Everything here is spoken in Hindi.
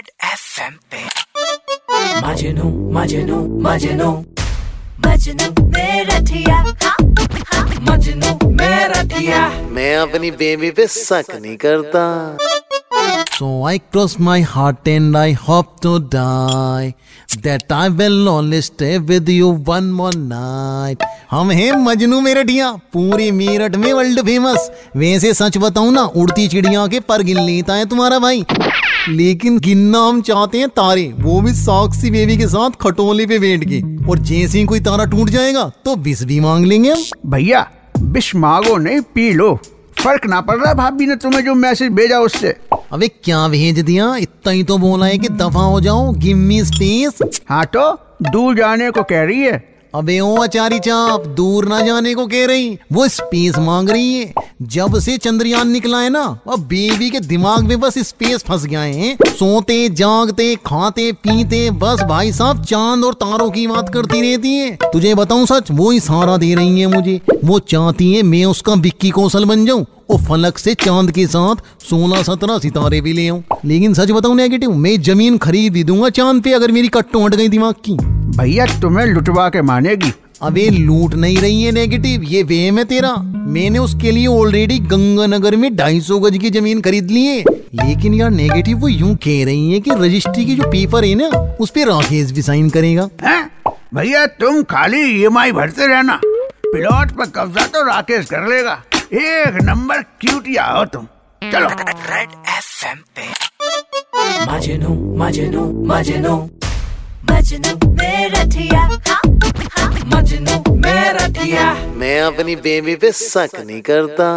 रेड एफएम पे। मजनू मजनू मजनू। मजनू मेरा हाँ, हाँ, मजनू मैं अपनी बेबी पे शक नहीं करता। So I cross my heart and I hope to die. That I will only stay with you one more night. हम हैं मजनू मेरठिया पूरे मेरठ में वर्ल्ड फ़ेमस वैसे सच बताऊँ ना उड़ती चिड़िया के पर गिन लेता है तुम्हारा भाई। लेकिन गिनना हम चाहते हैं तारे वो भी साक्षी बेबी के साथ खटोले पे बैठ के। और जैसे ही कोई तारा टूट जाएगा तो विष भी मांग लेंगे हम। भैया विष मांगो नहीं पी लो। फ़र्क ना पड़ रहा भाभी ने तुम्हें जो मैसेज भेजा उससे। अबे क्या भेज दिया? इतना ही तो बोला है कि दफ़ा हो जाओ गिव मी स्पेस हाँ तो दूर जाने को कह रही है। अबे ओ अचारी चाप दूर ना जाने को कह रही। वो स्पेस मांग रही है। जब से चंद्रयान निकला है ना, अब बेबी के दिमाग में बस स्पेस फंस गया है। सोते, जागते, खाते, पीते, बस भाई साहब, चाँद और तारों की बात करती रहती है। तुझे बताऊँ सच, वो ही सहारा दे रही है मुझे। वो चाहती है मैं उसका बिक्की कौशल बन जाऊँ और फलक से चाँद के साथ सोलह सत्रह सितारे भी ले आऊँ। लेकिन सच बताऊँ नेगेटिव मैं ज़मीन खरीद भी दूँगा चाँद पे अगर मेरी कट्टो हट गई दिमाग की। भैया, तुम्हें लुटवा के मानेगी अबे लूट नहीं रही है नेगेटिव ये वेम है तेरा। मैंने उसके लिए ऑलरेडी गंगानगर में ढाई सौ गज की ज़मीन खरीद ली है। लेकिन यार नेगेटिव वो यूँ कह रही है कि रजिस्ट्री की जो पेपर है ना उस पे राकेश भी साइन करेगा। भैया तुम खाली ई भरते रहना। प्लॉट पर कब्जा तो राकेश कर लेगा। एक नंबर क्यूटिया हो तुम। चलो। रेड एफएम पे। मजनू मजनू मजनू। मजनू मेरा ठिया हाँ, मैं अपनी बेबी पे शक नहीं करता।